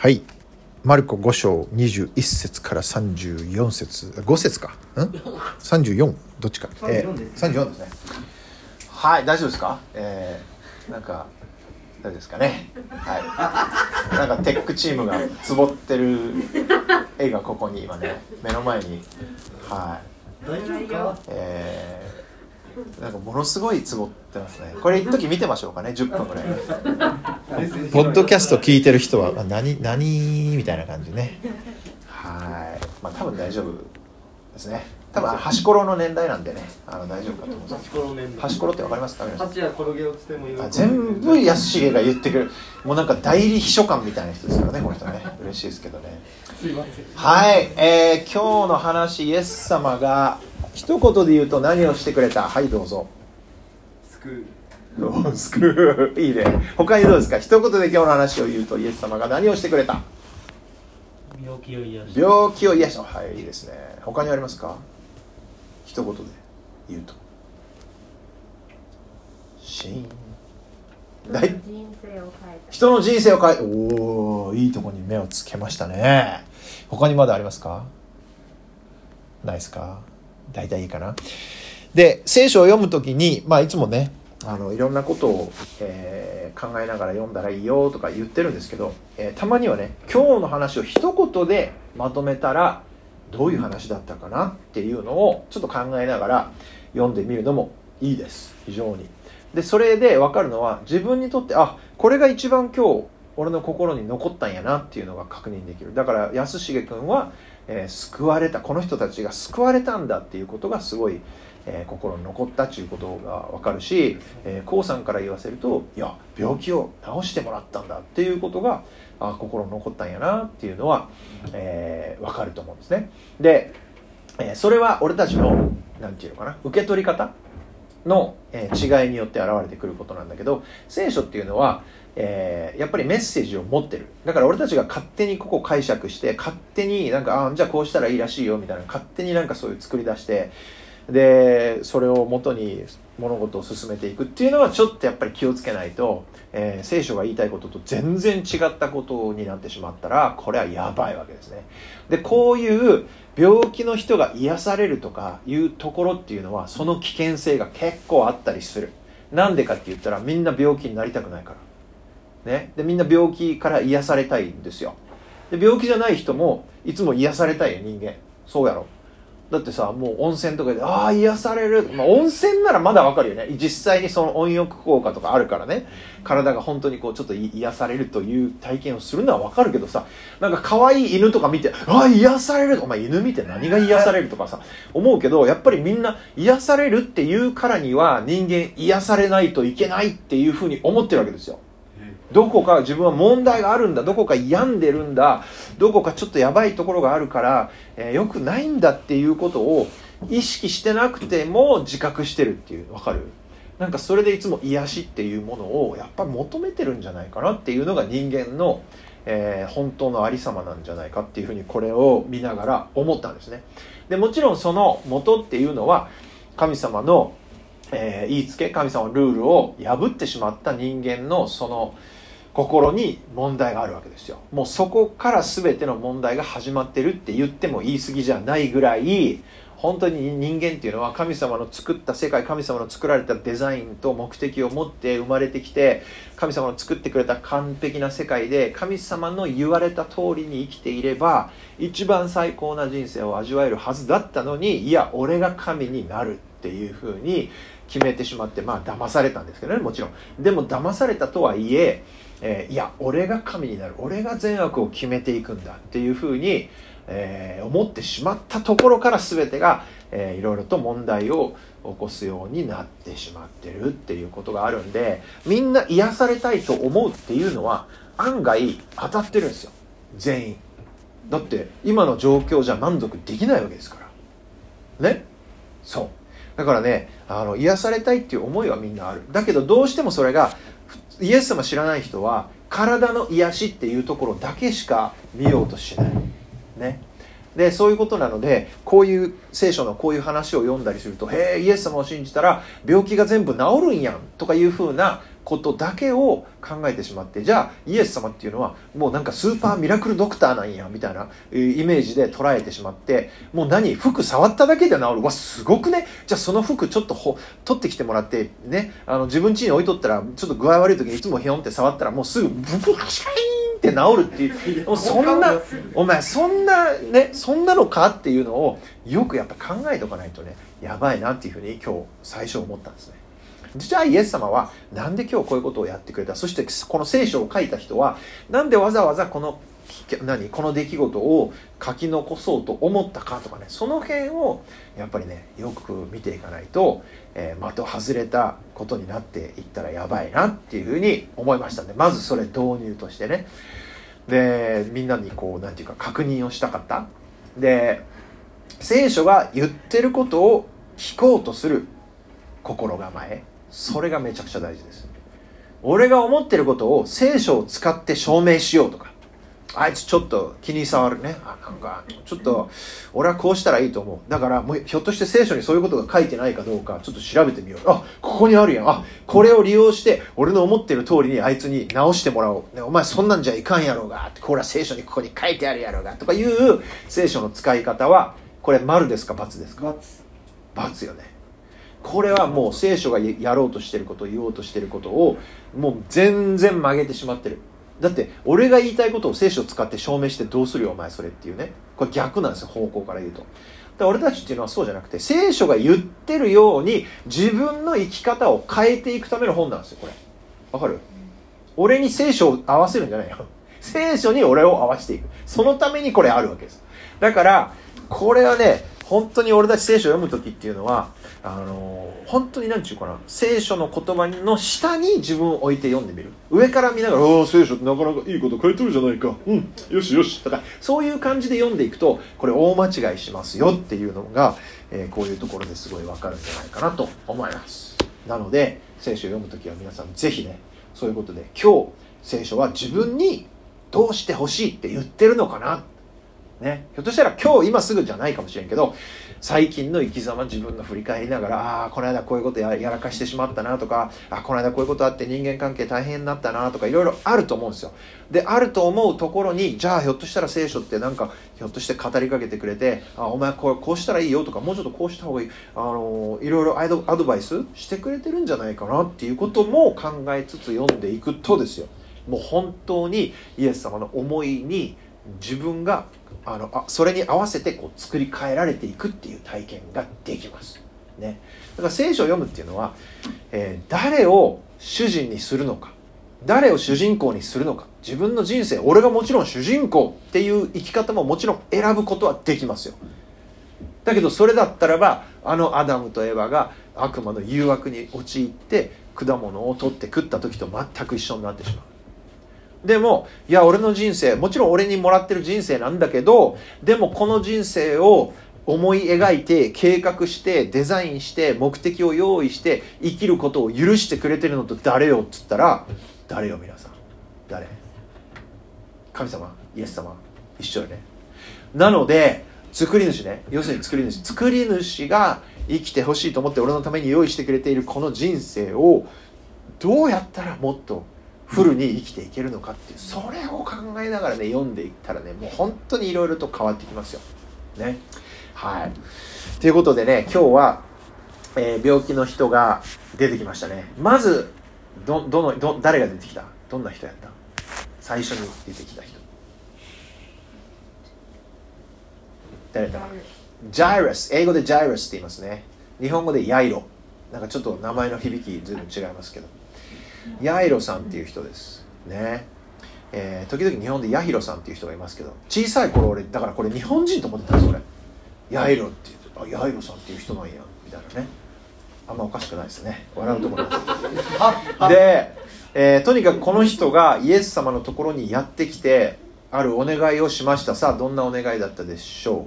はい。マルコ5章21節から34節。5節か。ん？34どっちか。え34です34ですね。はい大丈夫ですか？えー、なんか大丈夫ですかね？はい。なんかテックチームがつぼってる絵がここに今ね目の前に。はい。大丈夫か？えーなんかものすごいつぼってますね。これ一時見てましょうかね。10分ぐらいポッドキャスト聞いてる人はあ何何？みたいな感じね。はい。まあ多分大丈夫ですね。多分端ころの年代なんでね。あの大丈夫かと思います。端ころ年端ころってわかりますか？皆さん八や転げ落ちてもいいあ全部安重が言ってくる。もうなんか代理秘書官みたいな人ですからねこの人ね。嬉しいですけどね。すいません。はい、えー今日の話イエス様が一言で言うと何をしてくれた？はいどうぞ。スクール。おスクール。いいね。他にどうですか？一言で今日の話を言うとイエス様が何をしてくれた？病気を癒し病気を癒したはいいいですね。他にありますか？一言で言うと。シーン大人生を変えた。人の人生を変えおおいいとこに目をつけましたね。他にまだありますか？ないですか？大体いいかな。で聖書を読むときにまあいつもねあのいろんなことを、えー考えながら読んだらいいよとか言ってるんですけど、えーたまにはね今日の話を一言でまとめたらどういう話だったかなっていうのをちょっと考えながら読んでみるのもいいです。非常に。でそれで分かるのは自分にとってあこれが一番今日俺の心に残ったんやなっていうのが確認できる。だから安重君は、えー救われたこの人たちが救われたんだっていうことがすごい、えー心に残ったっていうことが分かるしえーさんから言わせるといや病気を治してもらったんだっていうことがあ心に残ったんやなっていうのは、えー分かると思うんですね。で、えーそれは俺たちの何て言うのかな受け取り方の、え違いによって現れてくることなんだけど聖書っていうのは、えーやっぱりメッセージを持ってる。だから俺たちが勝手にここ解釈して勝手になんかあじゃあこうしたらいいらしいよみたいな。勝手になんかそういう作り出してでそれをもとに物事を進めていくっていうのはちょっとやっぱり気をつけないと、えー聖書が言いたいことと全然違ったことになってしまったらこれはやばいわけですね。でこういう病気の人が癒されるとかいうところっていうのはその危険性が結構あったりする。なんでかって言ったらみんな病気になりたくないから。ね。でみんな病気から癒されたいんですよ。で病気じゃない人もいつも癒されたいよ人間。そうやろ。だってさもう温泉とかでああ癒される、まあ、温泉ならまだわかるよね。実際にその温浴効果とかあるからね。体が本当にこうちょっと癒されるという体験をするのはわかるけどさ。なんか可愛い犬とか見てああ癒される。お前犬見て何が癒されるとかさ思うけどやっぱりみんな癒されるっていうからには人間癒されないといけないっていうふうに思ってるわけですよ。どこか自分は問題があるんだどこか病んでるんだどこかちょっとやばいところがあるから、えー、よくないんだっていうことを意識してなくても自覚してるっていうわかる？なんかそれでいつも癒しっていうものをやっぱ求めてるんじゃないかなっていうのが人間の、えー本当のありさまなんじゃないかっていうふうにこれを見ながら思ったんですね。でもちろんその元っていうのは神様の、えー言いつけ神様のルールを破ってしまった人間のその心に問題があるわけですよ。もうそこから全ての問題が始まってるって言っても言い過ぎじゃないぐらい本当に人間っていうのは神様の作った世界神様の作られたデザインと目的を持って生まれてきて神様の作ってくれた完璧な世界で神様の言われた通りに生きていれば一番最高な人生を味わえるはずだったのにいや俺が神になる。っていうふうに決めてしまってまあ騙されたんですけどねもちろん。でも騙されたとはいええーいや俺が神になる。俺が善悪を決めていくんだ。っていうふうに、えー思ってしまったところから全てが、えーいろいろと問題を起こすようになってしまってる。っていうことがあるんでみんな癒されたいと思うっていうのは案外当たってるんですよ。全員。だって今の状況じゃ満足できないわけですから。ね？そう。だからねあの癒されたいっていう思いはみんなある。だけどどうしてもそれがイエス様知らない人は体の癒しっていうところだけしか見ようとしない。ね。でそういうことなのでこういう聖書のこういう話を読んだりすると「へえイエス様を信じたら病気が全部治るんやん」とかいうふうなことだけを考えてしまってじゃあイエス様っていうのはもうなんかスーパーミラクルドクターなんやみたいなイメージで捉えてしまってもう何服触っただけで治る。わすごくね。じゃあその服ちょっとほ取ってきてもらってねあの自分家に置いとったらちょっと具合悪い時にいつもヒョンって触ったらもうすぐブブシャインって治るっていうもうそんなお前そんなねそんなのかっていうのをよくやっぱ考えておかないとねやばいなっていうふうに今日最初思ったんですね。じゃあイエス様はなんで今日こういうことをやってくれた？そしてこの聖書を書いた人はなんでわざわざこの何？この出来事を書き残そうと思ったかとかね。その辺をやっぱりねよく見ていかないと、えー、的外れたことになっていったらやばいなっていうふうに思いましたんでまずそれ導入としてね。でみんなにこう何て言うか確認をしたかった？で聖書が言ってることを聞こうとする心構え。それがめちゃくちゃ大事です。俺が思ってることを聖書を使って証明しようとか。あいつちょっと気に障るね。あなんかちょっと俺はこうしたらいいと思う。だからもうひょっとして聖書にそういうことが書いてないかどうかちょっと調べてみよう。あここにあるやん。あこれを利用して俺の思ってる通りにあいつに直してもらおう、ね、お前そんなんじゃいかんやろうが。これは聖書にここに書いてあるやろうが。とかいう聖書の使い方はこれ丸ですか×ですか×よねこれはもう聖書がやろうとしてること言おうとしてることをもう全然曲げてしまってる。だって俺が言いたいことを聖書を使って証明してどうするよお前それっていうね。これ逆なんですよ方向から言うと。だ俺たちっていうのはそうじゃなくて聖書が言ってるように自分の生き方を変えていくための本なんですよこれ。わかる？俺に聖書を合わせるんじゃないよ。聖書に俺を合わせていく。そのためにこれあるわけです。だからこれはね本当に俺たち聖書を読む時っていうのはあの本当に何て言うかな聖書の言葉の下に自分を置いて読んでみる。上から見ながら「おお聖書ってなかなかいいこと書いてるじゃないか。うんよしよし」とかそういう感じで読んでいくとこれ大間違いしますよっていうのが、えーこういうところですごいわかるんじゃないかなと思います。なので聖書を読む時は皆さんぜひねそういうことで今日聖書は自分にどうしてほしいって言ってるのかな。ね、ひょっとしたら今日今すぐじゃないかもしれんけど最近の生き様自分の振り返りながらああこの間こういうことやらかしてしまったなとかあこの間こういうことあって人間関係大変になったなとかいろいろあると思うんですよ。であると思うところにじゃあひょっとしたら聖書ってなんかひょっとして語りかけてくれてあお前こうこうしたらいいよとかもうちょっとこうした方がいい。あのいろいろアドアドバイスしてくれてるんじゃないかなっていうことも考えつつ読んでいくとですよ。もう本当にイエス様の思いに自分があのあそれに合わせてこう作り変えられていくっていう体験ができます。ね、だから聖書を読むっていうのは、えー誰を主人にするのか誰を主人公にするのか自分の人生俺がもちろん主人公っていう生き方ももちろん選ぶことはできますよ。だけどそれだったらばあのアダムとエヴァが悪魔の誘惑に陥って果物を取って食った時と全く一緒になってしまう。でもいや俺の人生もちろん俺にもらってる人生なんだけどでもこの人生を思い描いて計画してデザインして目的を用意して生きることを許してくれてるのと誰よっつったら誰よ皆さん。誰？神様？イエス様？一緒よね。なので作り主ね。要するに作り主。作り主が生きてほしいと思って俺のために用意してくれているこの人生をどうやったらもっとフルに生きていけるのかっていうそれを考えながらね読んでいったらねもう本当にいろいろと変わってきますよ。ね。はい。ということでね今日は、えー病気の人が出てきましたね。まずどどのど誰が出てきた？どんな人やった？最初に出てきた人。誰だジャイラス英語でジャイラスって言いますね日本語でヤイロなんかちょっと名前の響きずいぶん違いますけどヤイロさんっていう人です。ね。えー時々日本でヤヒロさんっていう人がいますけど小さい頃俺だからこれ日本人と思ってたんです俺。ヤイロって言ってあヤイロさんっていう人なんやみたいなね。あんまおかしくないですね。笑うところです。で、えーとにかくこの人がイエス様のところにやってきてあるお願いをしました。さあどんなお願いだったでしょ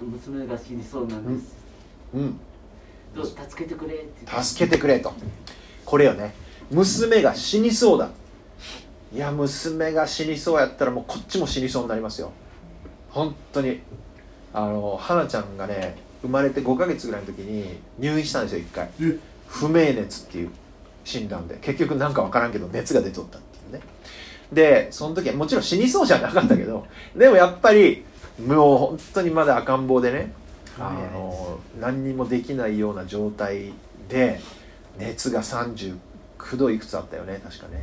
娘が死にそうなんです、ううん。どう助けてくれ助けてくれと。これよね。娘が死にそうだ。いや娘が死にそうやったらもうこっちも死にそうになりますよ。本当に。あの花ちゃんがね生まれて5ヶ月ぐらいの時に入院したんですよ1回。え。不明熱っていう診断で。結局なんか分からんけど熱が出とったっていうね。でその時はもちろん死にそうじゃなかったけどでもやっぱりもう本当にまだ赤ん坊でねあの何にもできないような状態で熱が39度いくつあったよね確かね。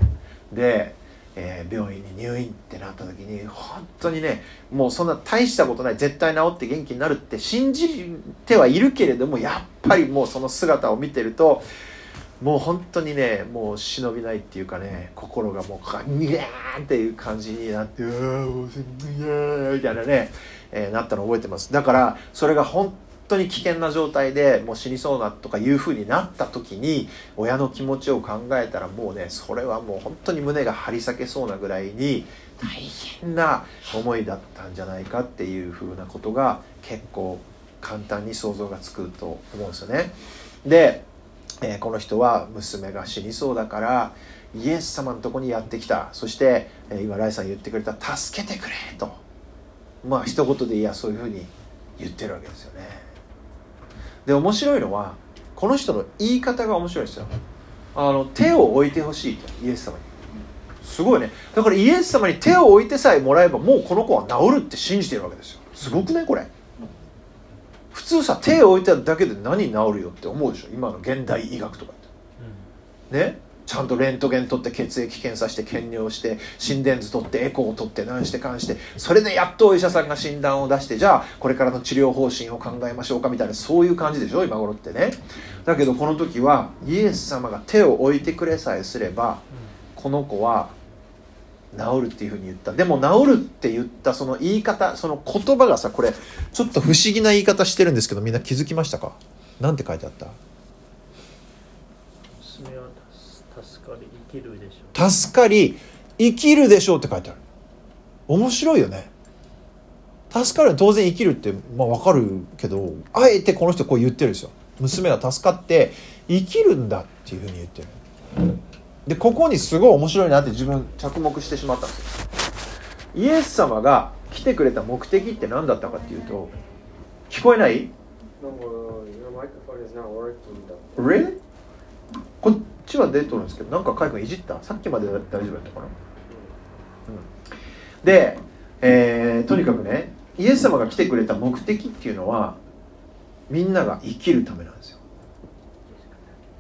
で、えー病院に入院ってなった時に本当にねもうそんな大したことない絶対治って元気になるって信じてはいるけれどもやっぱりもうその姿を見てるともう本当にねもう忍びないっていうかね心がもうかにゃーっていう感じになって「うわーもうすんにゃー」みたいなね、えーなったの覚えてますだからそれが本当に危険な状態でもう死にそうなとかいうふうになった時に親の気持ちを考えたらもうねそれはもう本当に胸が張り裂けそうなぐらいに大変な思いだったんじゃないかっていうふうなことが結構簡単に想像がつくと思うんですよね。でえーこの人は娘が死にそうだからイエス様のとこにやってきた。そして、えー今ライさん言ってくれた「助けてくれ」と。まあ一言でいやそういうふうに言ってるわけですよね。で面白いのはこの人の言い方が面白いですよ。あの手を置いてほしいとイエス様に。すごいね。だからイエス様に手を置いてさえもらえばもうこの子は治るって信じてるわけですよ。すごくねこれ。普通さ手を置いただけで何治るよって思うでしょ？今の現代医学とかって。ね？ちゃんとレントゲン取って血液検査して検尿して心電図取ってエコーを取って何してかんしてそれでやっとお医者さんが診断を出してじゃあこれからの治療方針を考えましょうかみたいなそういう感じでしょ？今頃ってね。だけどこの時はイエス様が手を置いてくれさえすればこの子は治るっていうふうに言った。でも治るって言ったその言い方その言葉がさこれちょっと不思議な言い方してるんですけどみんな気づきましたか？なんて書いてあった？娘は助かり生きるでしょ助かり生きるでしょうって書いてある。面白いよね。助かる当然生きるってまあ分かるけどあえてこの人こう言ってるんですよ。娘が助かって生きるんだっていうふうに言ってるでここにすごい面白いなって自分着目してしまったんですよ。イエス様が来てくれた目的って何だったかっていうと聞こえない？Uh. Really? こっちは出とるんですけどなんか海君いじった？さっきまで大丈夫だったかな？で、えーとにかくねイエス様が来てくれた目的っていうのはみんなが生きるためなんですよ。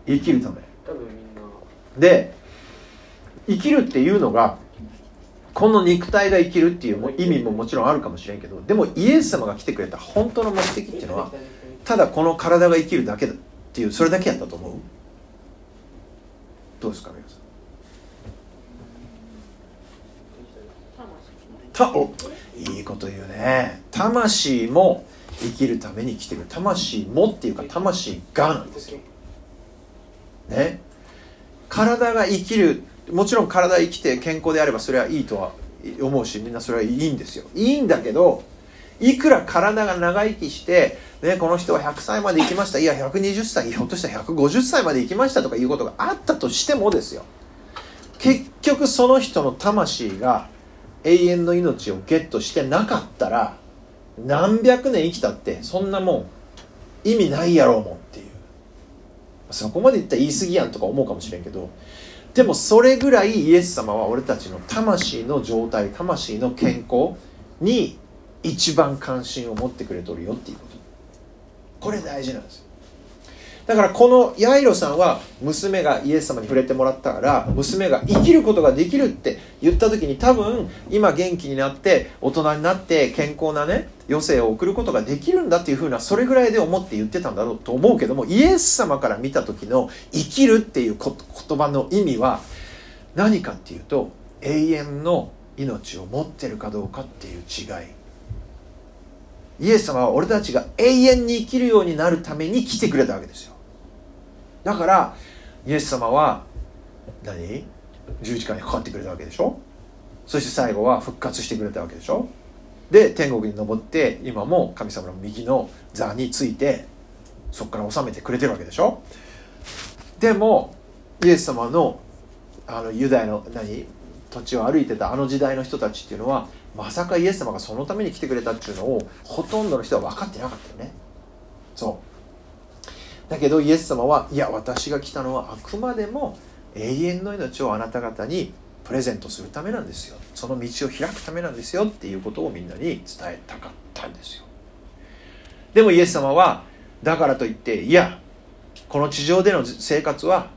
生きるため。多分で生きるっていうのがこの肉体が生きるっていう意味ももちろんあるかもしれんけどでもイエス様が来てくれた本当の目的っていうのはただこの体が生きるだけだっていうそれだけやったと思う？どうですか皆さん？たおいいこと言うね。魂も生きるために来てる。魂もっていうか魂がなんですよ。ね？体が生きるもちろん体生きて健康であればそれはいいとは思うしみんなそれはいいんですよ。いいんだけどいくら体が長生きして、ね、この人は100歳まで生きました。いや120歳ひょっとしたら150歳まで生きましたとかいうことがあったとしてもですよ。結局その人の魂が永遠の命をゲットしてなかったら何百年生きたってそんなもん意味ないやろうもんっていうそこまで言ったら言い過ぎやんとか思うかもしれんけどでもそれぐらいイエス様は俺たちの魂の状態魂の健康に一番関心を持ってくれとるよっていうこと。これ大事なんですよ。だからこのヤイロさんは娘がイエス様に触れてもらったから娘が生きることができるって言った時に多分今元気になって大人になって健康なね余生を送ることができるんだっていうふうなそれぐらいで思って言ってたんだろうと思うけどもイエス様から見た時の生きるっていう言葉の意味は何かっていうと永遠の命を持ってるかどうかっていう違い。イエス様は俺たちが永遠に生きるようになるために来てくれたわけですよ。だからイエス様は何？十字架にかかってくれたわけでしょ？そして最後は復活してくれたわけでしょ？で天国に登って今も神様の右の座についてそこから治めてくれてるわけでしょ？でもイエス様のあのユダヤの何？土地を歩いてたあの時代の人たちっていうのはまさかイエス様がそのために来てくれたっていうのをほとんどの人は分かってなかったよね。そう。だけどイエス様はいや私が来たのはあくまでも永遠の命をあなた方にプレゼントするためなんですよ。その道を開くためなんですよ。っていうことをみんなに伝えたかったんですよ。でもイエス様はだからといっていやこの地上での生活は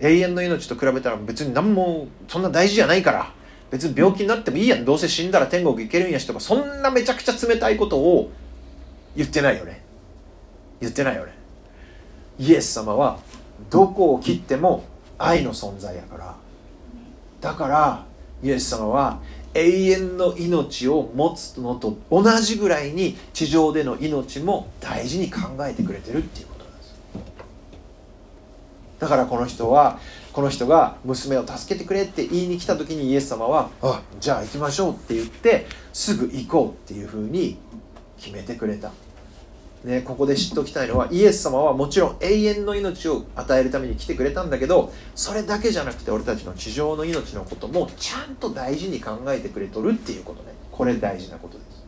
永遠の命と比べたら別に何もそんな大事じゃないから別に病気になってもいいやん。どうせ死んだら天国行けるんやしとかそんなめちゃくちゃ冷たいことを言ってないよね。言ってないよね。イエス様はどこを切っても愛の存在やからだからイエス様は永遠の命を持つのと同じぐらいに地上での命も大事に考えてくれてるっていうことなんです。だからこの人はこの人が娘を助けてくれって言いに来た時にイエス様は「あじゃあ行きましょう」って言ってすぐ行こうっていうふうに決めてくれた。ね、ここで知っておきたいのはイエス様はもちろん永遠の命を与えるために来てくれたんだけどそれだけじゃなくて俺たちの地上の命のこともちゃんと大事に考えてくれとるっていうことね。これ大事なことです。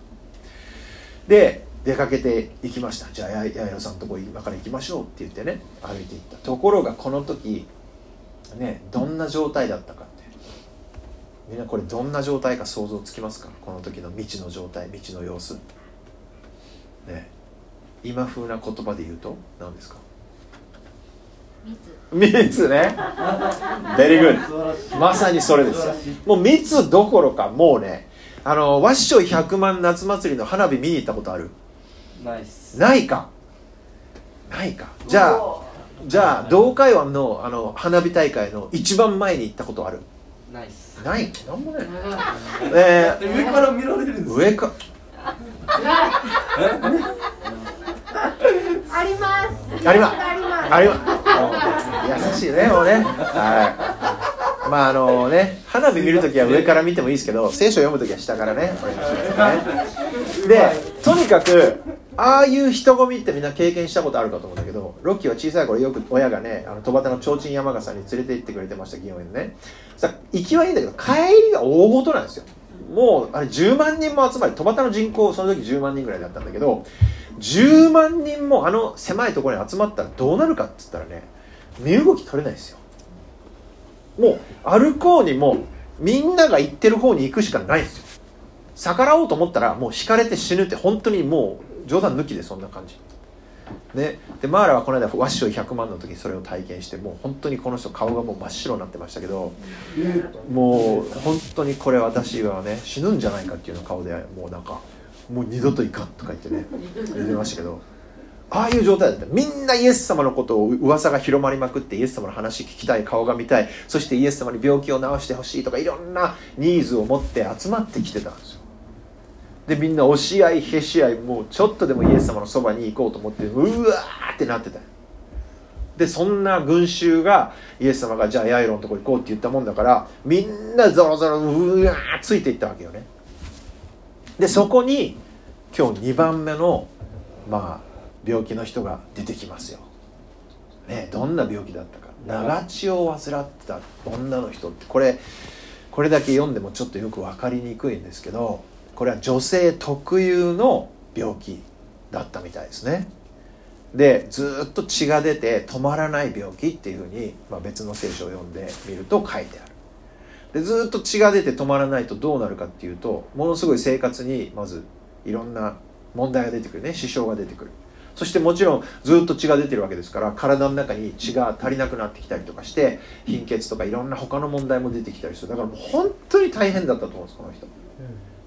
で出かけていきました。じゃあやややさんのとこ今から行きましょうって言ってね歩いていった。ところがこの時ねどんな状態だったかって。みんなこれどんな状態か想像つきますか？この時の未知の状態未知の様子。ね。今風な言葉で言うと何ですか？密ね。ベリーグッまさにそれですよ。もう密どころかもうねあのわっしょい100万夏祭りの花火見に行ったことある？ないか？ないか。じゃあじゃあ同海湾のあの花火大会の一番前に行ったことある？ナイス。ない？なんもない。え上から見られるんですー、上か あります。あります。あります。あります。優しいねもうね。はい。まああのね花火見るときは上から見てもいいですけど聖書を読むときは下からね。でとにかくああいう人混みってみんな経験したことあるかと思うんだけどロッキーは小さい頃よく親がねあの戸端の提灯山笠に連れて行ってくれてました祇園にね。さ行きはいいんだけど帰りが大事なんですよ。もうあれ10万人も集まり戸端の人口その時10万人ぐらいだったんだけど10万人もあの狭いところに集まったらどうなるかって言ったらね身動き取れないですよ。もう歩こうにもみんなが行ってる方に行くしかないんですよ。逆らおうと思ったらもう引かれて死ぬって本当にもう冗談抜きでそんな感じ。ね、でマーラはこの間ワッショイ100万の時それを体験してもう本当にこの人顔がもう真っ白になってましたけどもう本当にこれ私はね死ぬんじゃないかっていうような顔でもうなんかもう二度といかんとか言ってね言ってましたけどああいう状態だった。みんなイエス様のことを噂が広まりまくってイエス様の話聞きたい顔が見たいそしてイエス様に病気を治してほしいとかいろんなニーズを持って集まってきてたんですよ。でみんな押し合いへし合いもうちょっとでもイエス様のそばに行こうと思ってうわーってなってた。でそんな群衆がイエス様がじゃあヤイロのとこ行こうって言ったもんだからみんなゾロゾロうわーついていったわけよね。でそこに今日2番目のまあ病気の人が出てきますよ、ね、どんな病気だったか。長血を患ってた女の人って。これこれだけ読んでもちょっとよく分かりにくいんですけどこれは女性特有の病気だったみたいですね。でずっと血が出て止まらない病気っていうふうに、まあ、別の聖書を読んでみると書いてある。でずっと血が出て止まらないとどうなるかっていうとものすごい生活にまずいろんな問題が出てくるね。支障が出てくる。そしてもちろんずっと血が出てるわけですから体の中に血が足りなくなってきたりとかして貧血とかいろんな他の問題も出てきたりする。だからもう本当に大変だったと思うんですこの人。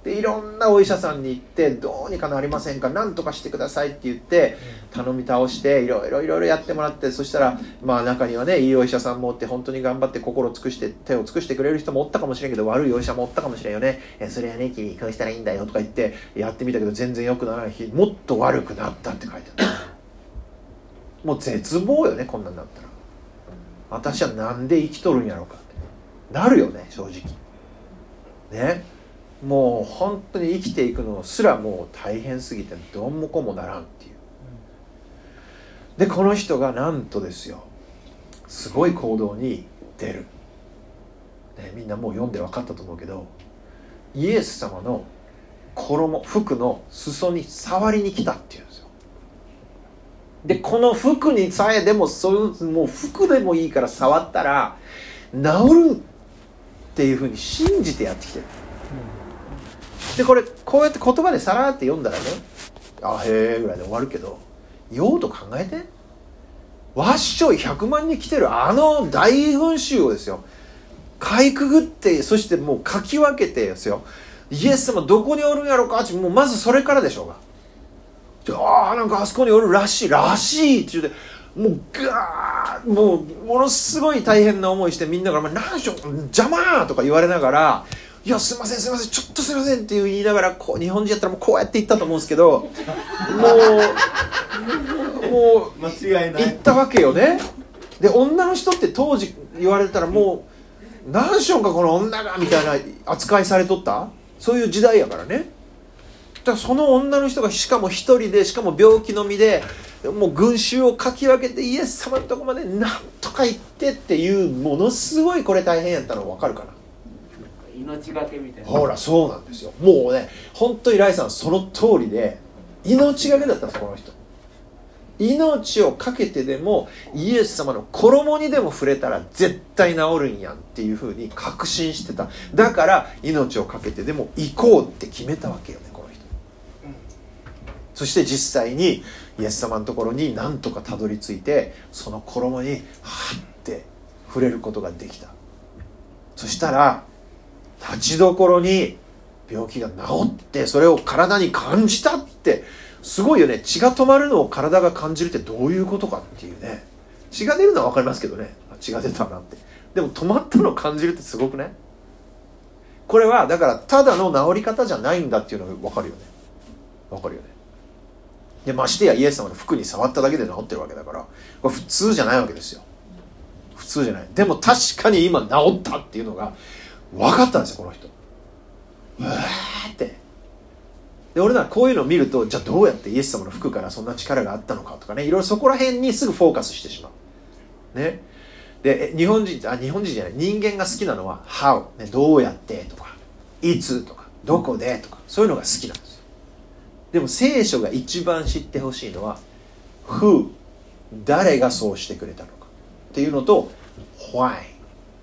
でいろんなお医者さんに行ってどうにかなりませんか何とかしてくださいって言って頼み倒していろいろいろいろやってもらってそしたらまあ中にはねいいお医者さんもおって本当に頑張って心を尽くして手を尽くしてくれる人もおったかもしれんけど悪いお医者もおったかもしれんよね。えそれはね君こうしたらいいんだよとか言ってやってみたけど全然良くならない日もっと悪くなったって書いてある。もう絶望よねこんなんだったら。私はなんで生きとるんやろうかって。なるよね正直。ねもう本当に生きていくのすらもう大変すぎてどんもこもならんっていう。でこの人がなんとですよ。すごい行動に出る。ね、みんなもう読んで分かったと思うけどイエス様の衣服の裾に触りに来たっていうんですよ。でこの服にさえでもそういうもう服でもいいから触ったら治るっていうふうに信じてやってきてる。でこれこうやって言葉でさらって読んだらねあへえぐらいで終わるけど用途考えて。わっしょい100万人来てるあの大群衆をですよ。かいくぐってそしてもうかき分けてですよ。イエス様どこにおるんやろかってもうまずそれからでしょうが。ああなんかあそこにおるらしいらしいって言うてもうガーもうものすごい大変な思いしてみんなから「まあ、何しろ邪魔!」とか言われながら「いやすいませんすいませんちょっとすいません」って言いながらこう日本人やったらもうこうやって言ったと思うんですけどもうもう間違いな行ったわけよね。で女の人って当時言われたらもう何しよんかこの女がみたいな扱いされとった？そういう時代やからね。だからその女の人がしかも一人でしかも病気の身でもう群衆をかき分けてイエス様のとこまでなんとか行ってっていうものすごいこれ大変やったの分かるかな命がけみたいな。ほらそうなんですよ。もうね本当にライさんその通りで命がけだったんですこの人。命をかけてでもイエス様の衣にでも触れたら絶対治るんやんっていうふうに確信してた。だから命をかけてでも行こうって決めたわけよねこの人。そして実際にイエス様のところになんとかたどり着いてその衣にはって触れることができた。そしたら立ちどころに病気が治ってそれを体に感じたってすごいよね。血が止まるのを体が感じるってどういうことかっていうね。血が出るのは分かりますけどね。血が出たなって。でも止まったのを感じるってすごくねこれはだからただの治り方じゃないんだっていうのが分かるよね。分かるよね。でましてやイエス様の服に触っただけで治ってるわけだからこれ普通じゃないわけですよ。普通じゃない。でも確かに今治ったっていうのが分かったんですよこの人。うわーって。で俺らこういうのを見るとじゃあどうやってイエス様の服からそんな力があったのかとかねいろいろそこら辺にすぐフォーカスしてしまう。ね。で日本人あ日本人じゃない。人間が好きなのは「how」ね、どうやってとか「いつ」とか「どこで」とかそういうのが好きなんです。よでも聖書が一番知ってほしいのは「who」誰がそうしてくれたのかっていうのと「why」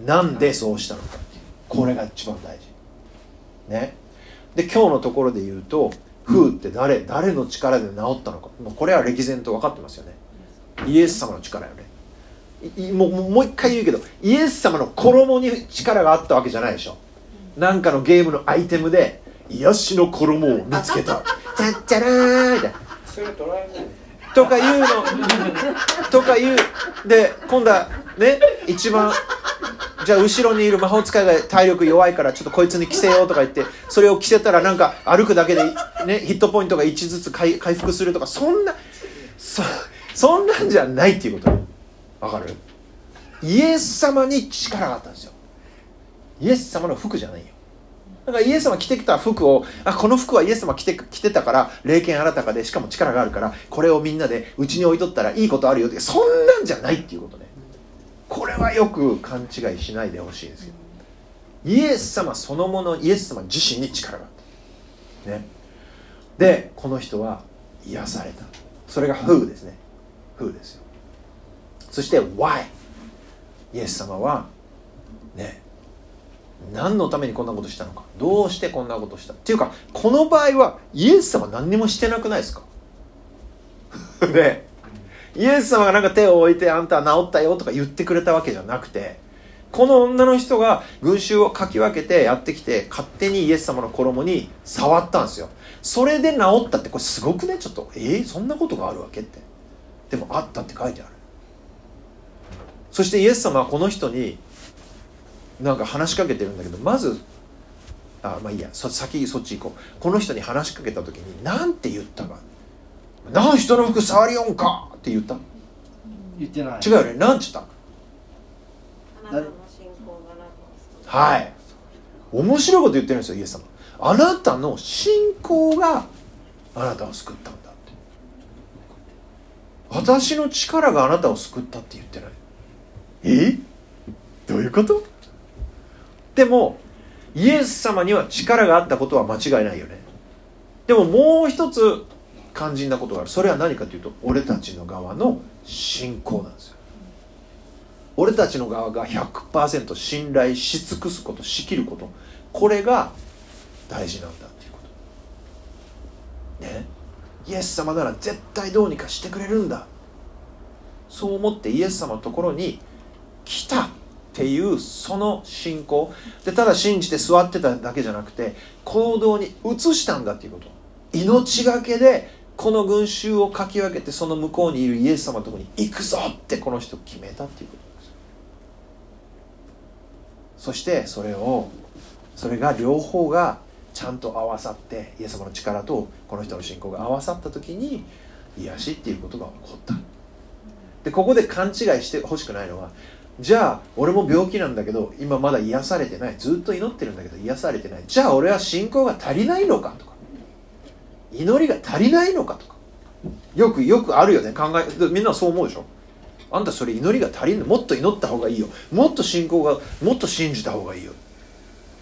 なんでそうしたのか。これが一番大事。ね。で今日のところで言うと「who」って誰誰の力で治ったのか。もうこれは歴然と分かってますよね。イエス様の力よね。もうもうもう一回言うけどイエス様の衣に力があったわけじゃないでしょ。なんかのゲームのアイテムで癒しの衣を見つけた。チャッチャラーみたいな。それ捉えないとか言うの。とか言う。で今度はね一番じゃあ後ろにいる魔法使いが体力弱いからちょっとこいつに着せようとか言ってそれを着せたらなんか歩くだけで、ね、ヒットポイントが1ずつ回回復するとかそんなそそんなんじゃないっていうこと。わかる？イエス様に力があったんですよ。イエス様の服じゃないよ。だからイエス様着てきた服をあこの服はイエス様着て着てたから霊剣新たかでしかも力があるからこれをみんなでうちに置いとったらいいことあるよってそんなんじゃないっていうことね。これはよく勘違いしないでほしいんですよ。イエス様そのものイエス様自身に力があった。ね。でこの人は癒された。それが Who ですね。Who ですよ。そして Why イエス様はね何のためにこんなことしたのか。どうしてこんなことした？っていうかこの場合はイエス様何にもしてなくないですか？ね。イエス様がなんか手を置いてあんたは治ったよとか言ってくれたわけじゃなくてこの女の人が群衆をかき分けてやってきて勝手にイエス様の衣に触ったんですよ。それで治ったってこれすごくね？ちょっとえー、そんなことがあるわけって。でもあったって書いてある。そしてイエス様はこの人になんか話しかけてるんだけどまずあまあいいや。そ先そっち行こう。この人に話しかけた時に何て言ったか「何人の服触りよんか!」って言った言ってない。違うよね。何て言ったあなたの信仰があなたを救うはい。面白いこと言ってるんですよイエス様。あなたの信仰があなたを救ったんだって。私の力があなたを救ったって言ってない？え？どういうこと？でもイエス様には力があったことは間違いないよね。でももう一つ肝心なことがある。それは何かというと俺たちの側の信仰なんですよ。俺たちの側が100%信頼し尽くすことしきることこれが大事なんだっていうこと。ね？イエス様なら絶対どうにかしてくれるんだ。そう思ってイエス様のところに来たっていうその信仰。でただ信じて座ってただけじゃなくて行動に移したんだっていうこと。命がけでこの群衆をかき分けてその向こうにいるイエス様のとこに行くぞってこの人決めたっていうことです。そしてそれをそれが両方がちゃんと合わさってイエス様の力とこの人の信仰が合わさった時に癒しっていうことが起こった。でここで勘違いしてほしくないのはじゃあ俺も病気なんだけど今まだ癒されてない。ずっと祈ってるんだけど癒されてない。じゃあ俺は信仰が足りないのかとか。祈りが足りないのかとか。よくよくあるよね。考えみんなそう思うでしょ？あんたそれ祈りが足りんの？もっと祈った方がいいよ。もっと信仰がもっと信じた方がいいよ。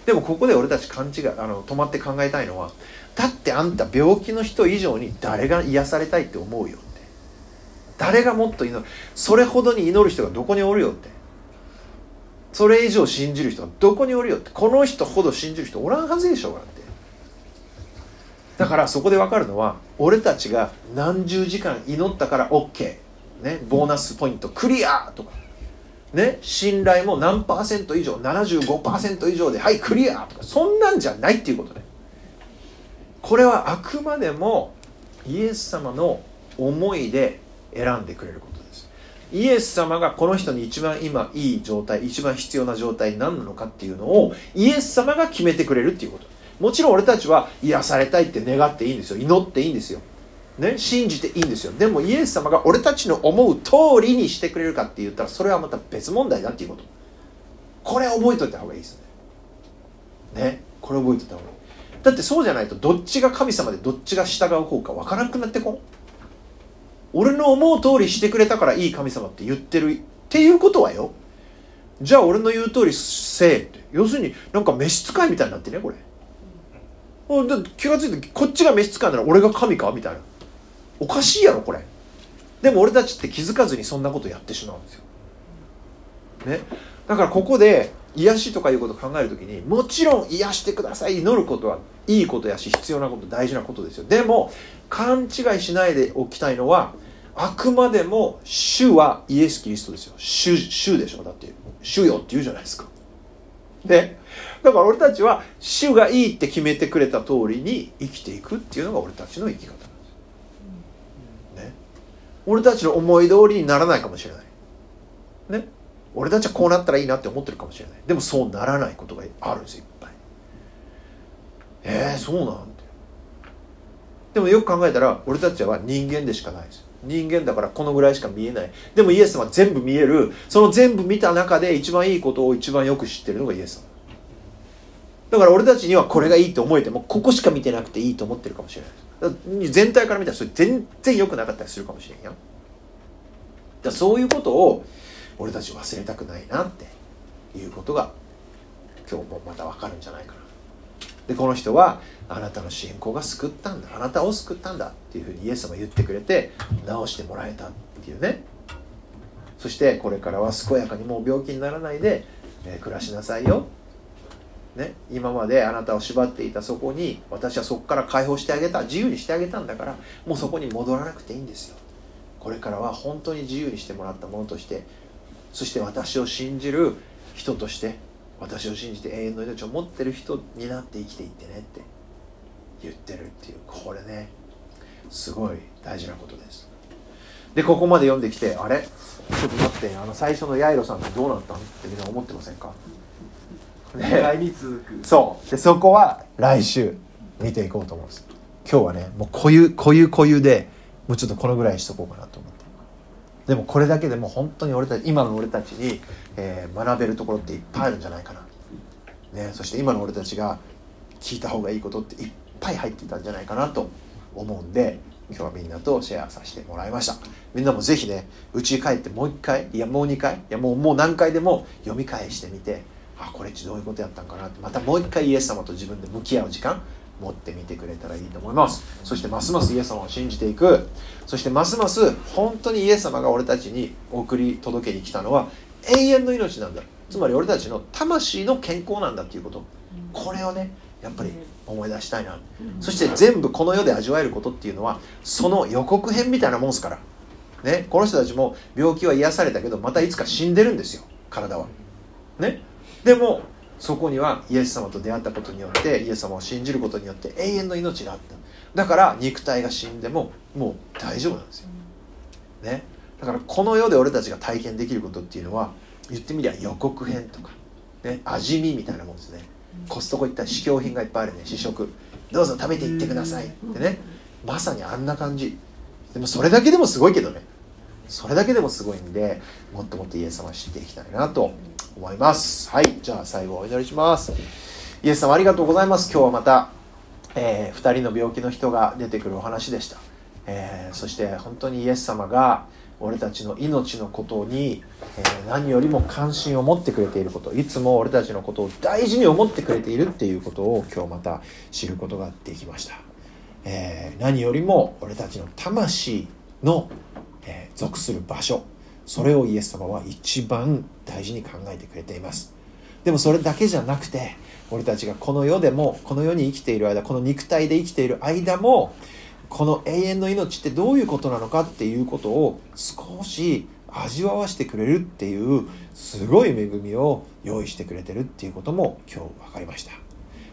でもここで俺たち勘違いあの止まって考えたいのはだってあんた病気の人以上に誰が癒されたいって思うよって。誰がもっと祈る？それほどに祈る人がどこにおるよって。それ以上信じる人がどこにおるよって。この人ほど信じる人おらんはずでしょうがって。だからそこで分かるのは俺たちが何十時間祈ったから OK、ね、ボーナスポイントクリアとか。ね、信頼も何パーセント以上75%以上ではいクリアとか。そんなんじゃないっていうことね。これはあくまでもイエス様の思いで選んでくれることです。イエス様がこの人に一番今いい状態一番必要な状態何なのかっていうのをイエス様が決めてくれるっていうこと。もちろん俺たちは癒されたいって願っていいんですよ。祈っていいんですよ。ね、信じていいんですよ。でもイエス様が俺たちの思う通りにしてくれるかって言ったらそれはまた別問題だっていうこと。これ覚えといた方がいいですね。ね？これ覚えといた方がいい。だってそうじゃないとどっちが神様でどっちが従う方か分からなくなってこん？俺の思う通りしてくれたからいい神様って言ってる。っていうことはよ。じゃあ俺の言う通りせえって。要するになんか召使いみたいになってねこれ。気が付いてこっちが召使いなら俺が神かみたいな。おかしいやろこれ。でも俺たちって気づかずにそんなことやってしまうんですよ、ね、だからここで癒しとかいうことを考える時にもちろん癒してください祈ることはいいことやし必要なこと大事なことですよ。でも勘違いしないでおきたいのはあくまでも主はイエス・キリストですよ。主主でしょだって。主よって言うじゃないですか。でだから俺たちは主がいいって決めてくれた通りに生きていくっていうのが俺たちの生き方なんです。ね。俺たちの思い通りにならないかもしれない。ね。俺たちはこうなったらいいなって思ってるかもしれない。でもそうならないことがあるんですよいっぱい。えー、そうなんてでもよく考えたら俺たちは人間でしかないです。人間だからこのぐらいしか見えない。でもイエス様は全部見える。その全部見た中で一番いいことを一番よく知ってるのがイエス様。だから俺たちにはこれがいいと思えてもここしか見てなくていいと思ってるかもしれない。全体から見たらそれ全然良くなかったりするかもしれんやだそういうことを俺たち忘れたくないなっていうことが今日もまた分かるんじゃないかな。でこの人はあなたの信仰が救ったんだ。あなたを救ったんだっていうふうにイエス様言ってくれて治してもらえたっていうね。そしてこれからは健やかにもう病気にならないで、えー、暮らしなさいよ。ね、今まであなたを縛っていたそこに私はそこから解放してあげた自由にしてあげたんだからもうそこに戻らなくていいんですよ。これからは本当に自由にしてもらったものとしてそして私を信じる人として私を信じて永遠の命を持ってる人になって生きていってねって言ってるっていうこれねすごい大事なことです。でここまで読んできてあれ？ちょっと待ってあの最初のヤイロさんってどうなったん？ってみんな思ってませんか？来に続くそう。でそこは来週見ていこうと思うんです。今日はねもう固有固有固有でもうちょっとこのぐらいにしとこうかなと思って。でもこれだけでも本当に俺たち今の俺たちに、えー、学べるところっていっぱいあるんじゃないかな、ね、そして今の俺たちが聞いた方がいいことっていっぱい入ってたんじゃないかなと思うんで今日はみんなとシェアさせてもらいました。みんなもぜひね家帰ってもう一回いやもう二回いやもうもう何回でも読み返してみてあこれどういうことやったんかなってまたもう一回イエス様と自分で向き合う時間持ってみてくれたらいいと思います。そしてますますイエス様を信じていく。そしてますます本当にイエス様が俺たちに送り届けに来たのは永遠の命なんだ。つまり俺たちの魂の健康なんだっていうこと。これをねやっぱり思い出したいな。そして全部この世で味わえることっていうのはその予告編みたいなもんですから。ねこの人たちも病気は癒されたけどまたいつか死んでるんですよ体は。ね？でもそこにはイエス様と出会ったことによってイエス様を信じることによって永遠の命があった。だから肉体が死んでももう大丈夫なんですよ、ね、だからこの世で俺たちが体験できることっていうのは言ってみりゃ予告編とか、ね、味見みたいなもんですね。コストコ行ったら試供品がいっぱいあるね試食。どうぞ食べていってください。ってね。まさにあんな感じ。でもそれだけでもすごいけどね。それだけでもすごいんでもっともっとイエス様を知っていきたいなと思います。はいじゃあ最後お祈りします。イエス様ありがとうございます。今日はまた、えー、2人の病気の人が出てくるお話でした、えー、そして本当にイエス様が俺たちの命のことに、えー、何よりも関心を持ってくれていること。いつも俺たちのことを大事に思ってくれているっていうことを今日また知ることができました、え何よりも俺たちの魂の、え属する場所。それをイエス様は一番大事に考えてくれています。でもそれだけじゃなくて俺たちがこの世でもこの世に生きている間この肉体で生きている間もこの永遠の命ってどういうことなのかっていうことを少し味わわしてくれるっていうすごい恵みを用意してくれてるっていうことも今日分かりました。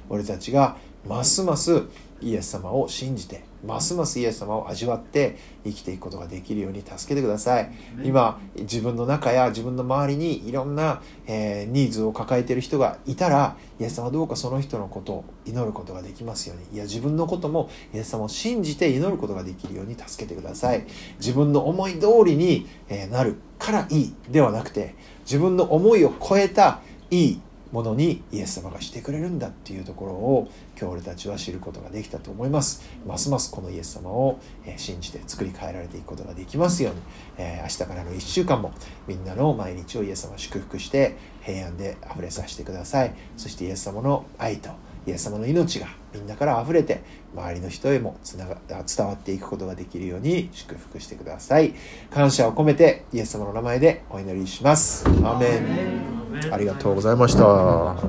俺たちがますますイエス様を信じてますますイエス様を味わって生きていくことができるように助けてください。今自分の中や自分の周りにいろんな、えー、ニーズを抱えている人がいたらイエス様どうかその人のことを祈ることができますように。いや自分のこともイエス様を信じて祈ることができるように助けてください。自分の思い通りに、えなるからいいではなくて自分の思いを超えたいいものにイエス様がしてくれるんだっていうところを今日俺たちは知ることができたと思います。ますますこのイエス様を信じて作り変えられていくことができますように、え明日からの1週間もみんなの毎日をイエス様祝福して平安で溢れさせてください。そしてイエス様の愛とイエス様の命がみんなから溢れて周りの人へもつなが伝わっていくことができるように祝福してください。感謝を込めてイエス様の名前でお祈りします。アーメン。ありがとうございました